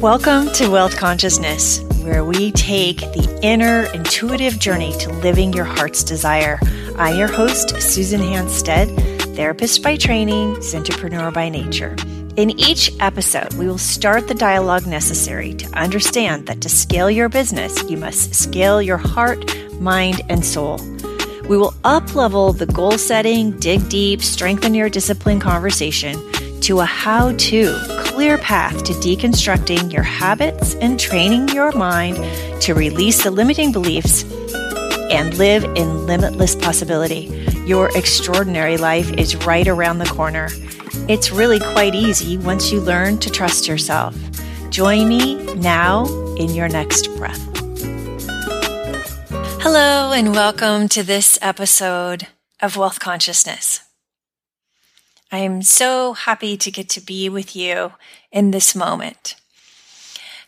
Welcome to Wealth Consciousness, where we take the inner intuitive journey to living your heart's desire. I'm your host, Susan Hansted, therapist by training, entrepreneur by nature. In each episode, we will start the dialogue necessary to understand that to scale your business, you must scale your heart, mind, and soul. We will up level the goal setting, dig deep, strengthen your discipline conversation to a how to clear path to deconstructing your habits and training your mind to release the limiting beliefs and live in limitless possibility. Your extraordinary life is right around the corner. It's really quite easy once you learn to trust yourself. Join me now in your next breath. Hello, and welcome to this episode of Wealth Consciousness. I am so happy to get to be with you in this moment.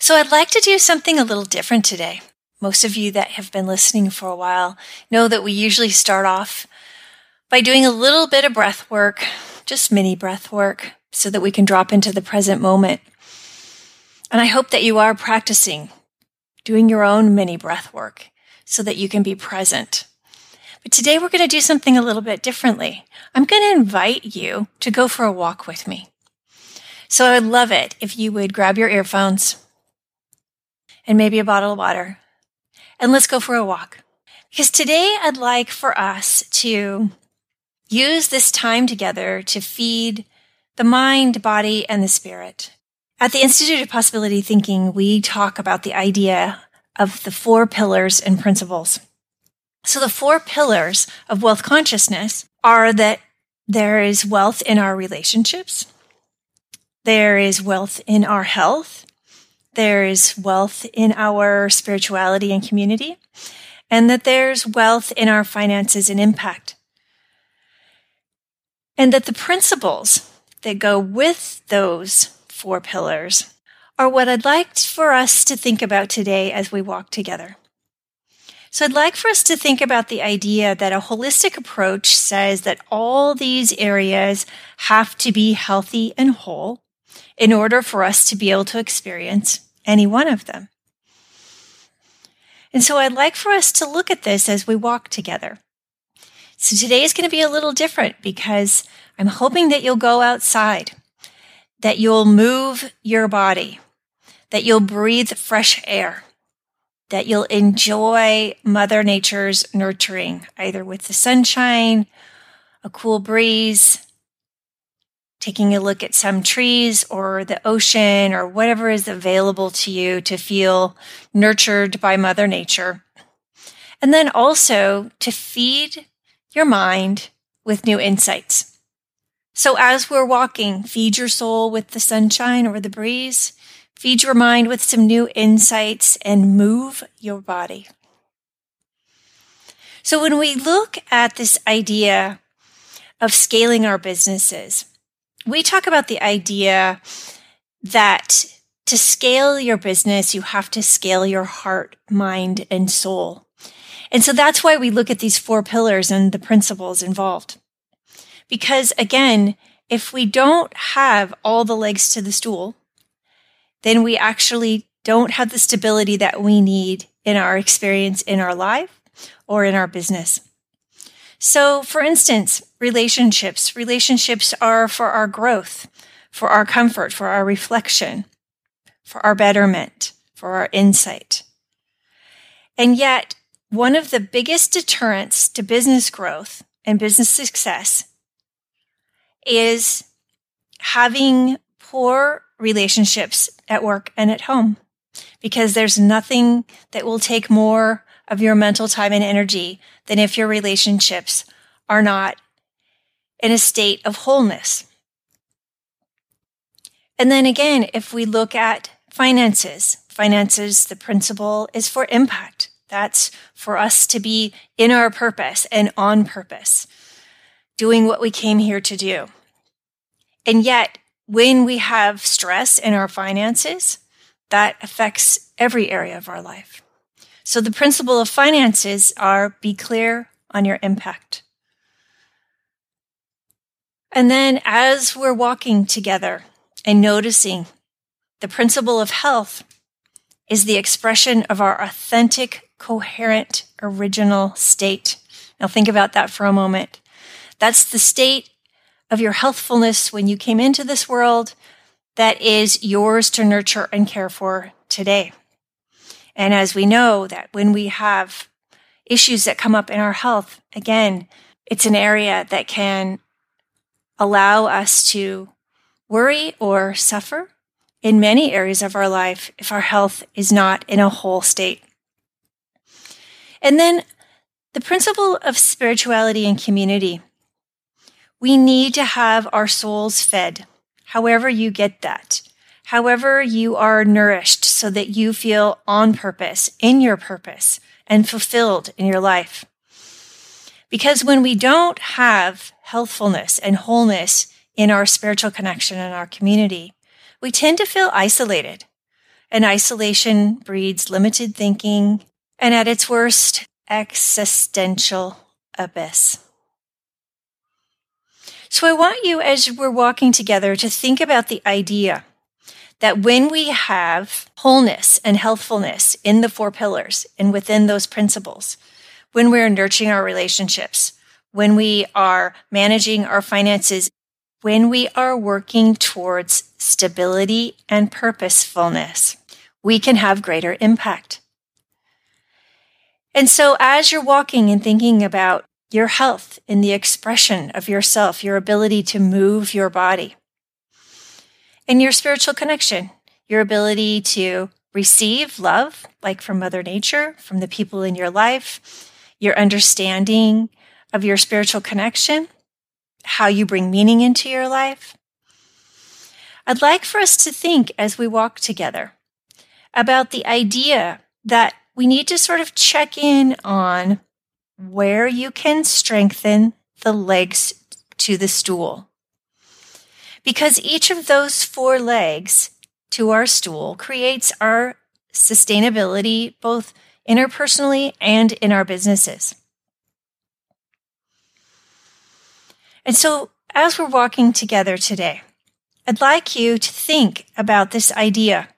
So, I'd like to do something a little different today. Most of you that have been listening for a while know that we usually start off by doing a little bit of breath work, just mini breath work, so that we can drop into the present moment. And I hope that you are practicing doing your own mini breath work so that you can be present. But today we're going to do something a little bit differently. I'm going to invite you to go for a walk with me. So I would love it if you would grab your earphones and maybe a bottle of water and let's go for a walk. Because today I'd like for us to use this time together to feed the mind, body, and the spirit. At the Institute of Possibility Thinking, we talk about the idea of the four pillars and principles. So the four pillars of wealth consciousness are that there is wealth in our relationships. There is wealth in our health. There is wealth in our spirituality and community. And that there's wealth in our finances and impact. And that the principles that go with those four pillars are what I'd like for us to think about today as we walk together. So I'd like for us to think about the idea that a holistic approach says that all these areas have to be healthy and whole in order for us to be able to experience any one of them. And so I'd like for us to look at this as we walk together. So today is going to be a little different because I'm hoping that you'll go outside, that you'll move your body, that you'll breathe fresh air, that you'll enjoy Mother Nature's nurturing, either with the sunshine, a cool breeze, taking a look at some trees or the ocean or whatever is available to you to feel nurtured by Mother Nature. And then also to feed your mind with new insights. So as we're walking, feed your soul with the sunshine or the breeze Feed your mind with some new insights and move your body. So, when we look at this idea of scaling our businesses, we talk about the idea that to scale your business, you have to scale your heart, mind, and soul. And so that's why we look at these four pillars and the principles involved. Because again, if we don't have all the legs to the stool, then we actually don't have the stability that we need in our experience in our life or in our business. So, for instance, relationships. Relationships are for our growth, for our comfort, for our reflection, for our betterment, for our insight. And yet, one of the biggest deterrents to business growth and business success is having poor relationships at work and at home because there's nothing that will take more of your mental time and energy than if your relationships are not in a state of wholeness. And then again, if we look at finances, finances, the principle is for impact. That's for us to be in our purpose and on purpose, doing what we came here to do. And yet, when we have stress in our finances, that affects every area of our life. So the principle of finances are be clear on your impact. And then as we're walking together and noticing the principle of health is the expression of our authentic, coherent, original state. Now think about that for a moment. That's the state of your healthfulness when you came into this world that is yours to nurture and care for today. And as we know that when we have issues that come up in our health, again, it's an area that can allow us to worry or suffer in many areas of our life if our health is not in a whole state. And then the principle of spirituality and community. We need to have our souls fed, however you get that, however you are nourished so that you feel on purpose, in your purpose, and fulfilled in your life. Because when we don't have healthfulness and wholeness in our spiritual connection and our community, we tend to feel isolated. And isolation breeds limited thinking and at its worst, existential abyss. So I want you, as we're walking together, to think about the idea that when we have wholeness and healthfulness in the four pillars and within those principles, when we're nurturing our relationships, when we are managing our finances, when we are working towards stability and purposefulness, we can have greater impact. And so as you're walking and thinking about your health in the expression of yourself, your ability to move your body, and your spiritual connection, your ability to receive love, like from Mother Nature, from the people in your life, your understanding of your spiritual connection, how you bring meaning into your life. I'd like for us to think as we walk together about the idea that we need to sort of check in on where you can strengthen the legs to the stool. Because each of those four legs to our stool creates our sustainability, both interpersonally and in our businesses. And so, as we're walking together today, I'd like you to think about this idea.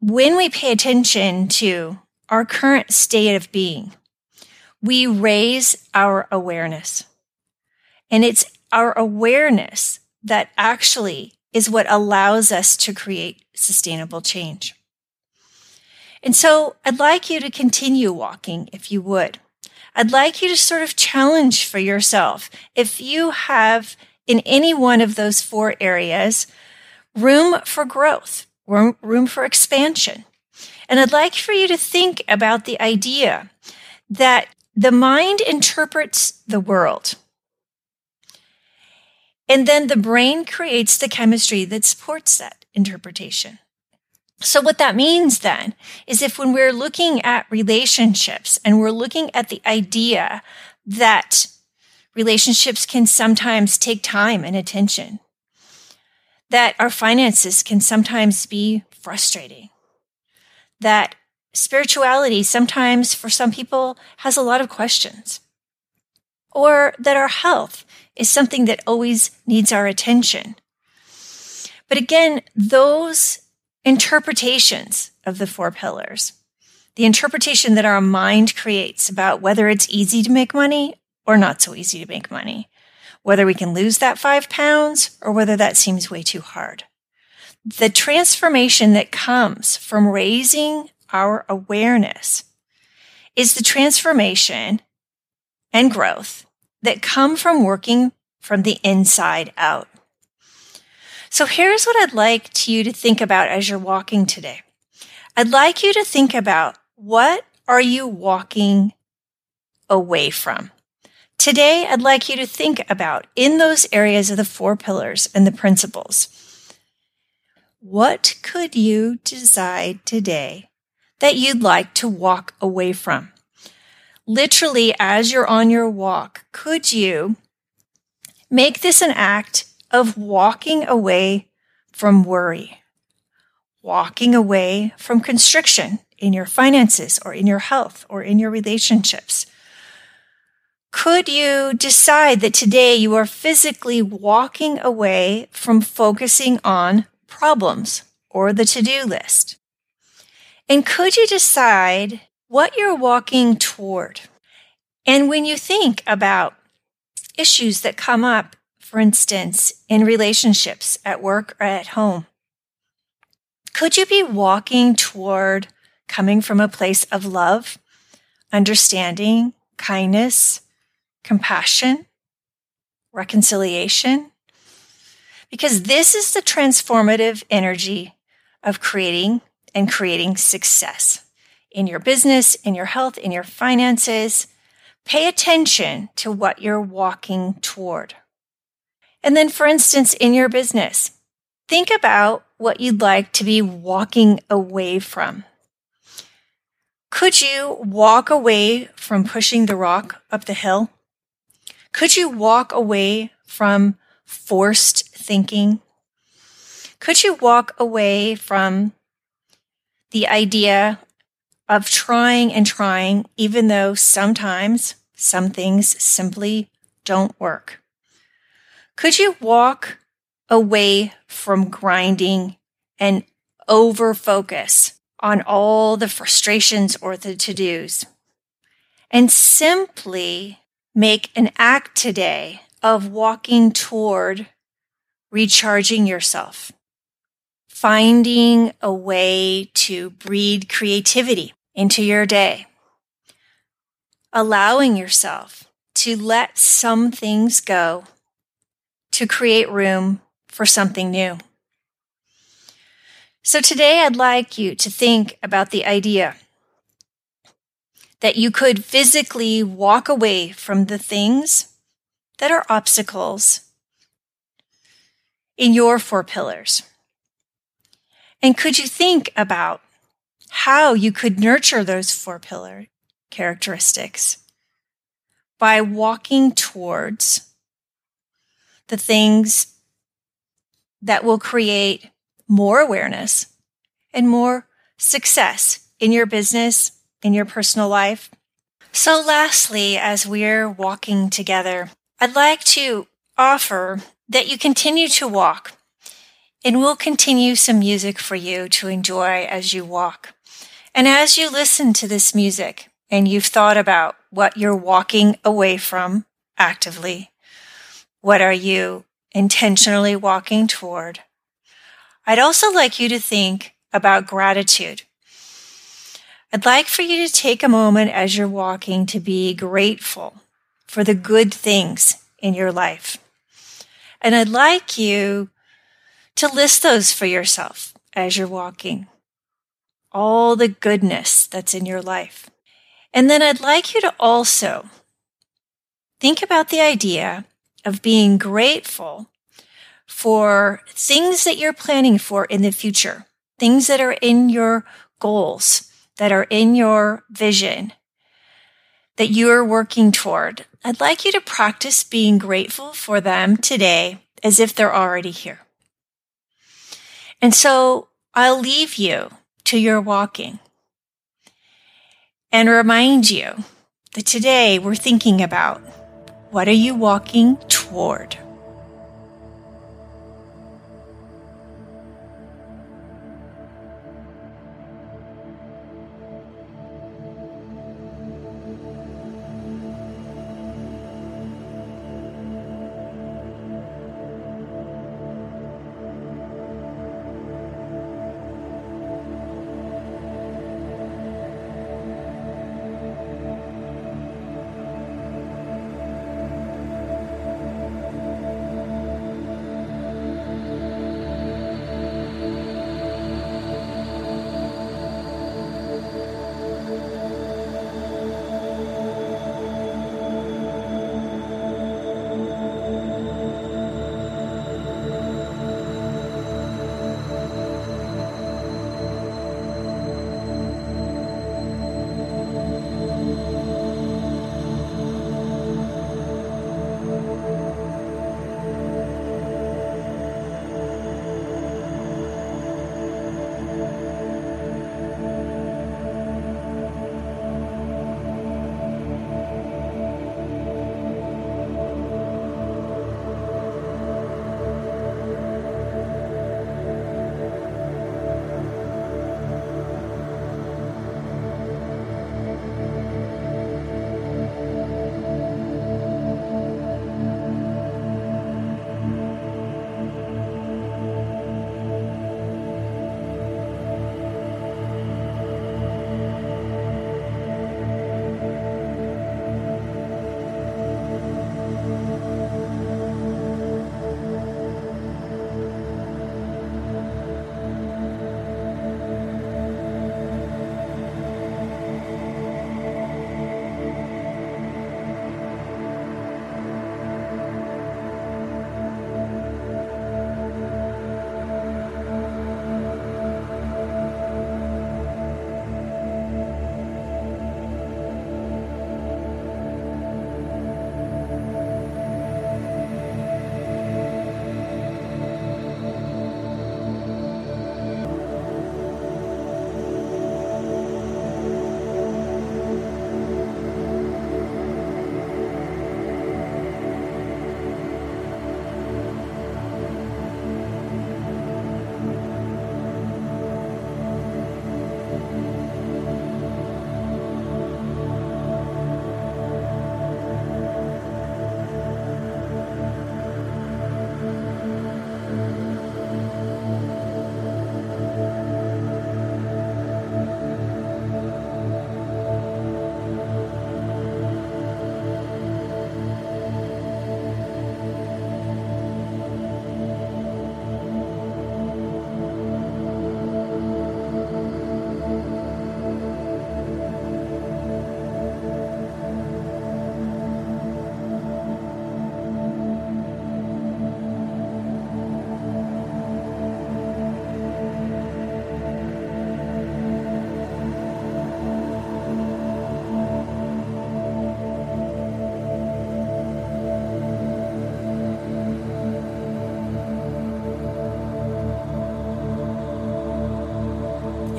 When we pay attention to our current state of being, we raise our awareness. And it's our awareness that actually is what allows us to create sustainable change. And so I'd like you to continue walking if you would. I'd like you to sort of challenge for yourself. If you have in any one of those four areas, room for growth, room, room for expansion. And I'd like for you to think about the idea that the mind interprets the world. And then the brain creates the chemistry that supports that interpretation. So what that means then is if when we're looking at relationships and we're looking at the idea that relationships can sometimes take time and attention, that our finances can sometimes be frustrating, that spirituality sometimes for some people has a lot of questions, or that our health is something that always needs our attention. But again, those interpretations of the four pillars, the interpretation that our mind creates about whether it's easy to make money or not so easy to make money, whether we can lose that five pounds or whether that seems way too hard. The transformation that comes from raising our awareness is the transformation and growth that come from working from the inside out. So here's what I'd like to you to think about as you're walking today. I'd like you to think about what are you walking away from? Today, I'd like you to think about in those areas of the four pillars and the principles. What could you decide today that you'd like to walk away from? Literally, as you're on your walk, could you make this an act of walking away from worry, walking away from constriction in your finances or in your health or in your relationships? Could you decide that today you are physically walking away from focusing on problems or the to do list? And could you decide what you're walking toward? And when you think about issues that come up, for instance, in relationships at work or at home, could you be walking toward coming from a place of love, understanding, kindness, compassion, reconciliation? Because this is the transformative energy of creating and creating success in your business, in your health, in your finances. Pay attention to what you're walking toward. And then, for instance, in your business, think about what you'd like to be walking away from. Could you walk away from pushing the rock up the hill? Could you walk away from forced thinking? Could you walk away from the idea of trying and trying, even though sometimes some things simply don't work? Could you walk away from grinding and over focus on all the frustrations or the to dos and simply make an act today of walking toward recharging yourself, finding a way to breed creativity into your day, allowing yourself to let some things go to create room for something new. So today I'd like you to think about the idea that you could physically walk away from the things that are obstacles in your four pillars. And could you think about how you could nurture those four pillar characteristics by walking towards the things that will create more awareness and more success in your business, in your personal life. So lastly, as we're walking together, I'd like to offer that you continue to walk and we'll continue some music for you to enjoy as you walk. And as you listen to this music and you've thought about what you're walking away from actively, what are you intentionally walking toward? I'd also like you to think about gratitude. I'd like for you to take a moment as you're walking to be grateful for the good things in your life. And I'd like you to list those for yourself as you're walking. All the goodness that's in your life. And then I'd like you to also think about the idea of being grateful for things that you're planning for in the future, things that are in your goals, that are in your vision, that you are working toward. I'd like you to practice being grateful for them today as if they're already here. And so I'll leave you to your walking and remind you that today we're thinking about what are you walking toward?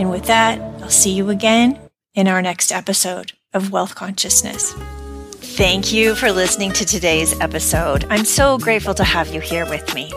And with that, I'll see you again in our next episode of Wealth Consciousness. Thank you for listening to today's episode. I'm so grateful to have you here with me.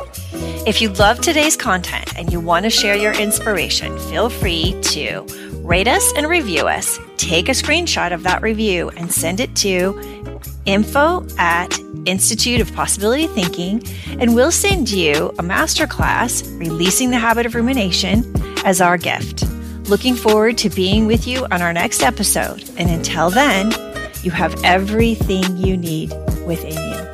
If you love today's content and you want to share your inspiration, feel free to rate us and review us. Take a screenshot of that review and send it to info at Institute of Possibility Thinking, and we'll send you a masterclass, Releasing the Habit of Rumination, as our gift. Looking forward to being with you on our next episode. And until then, you have everything you need within you.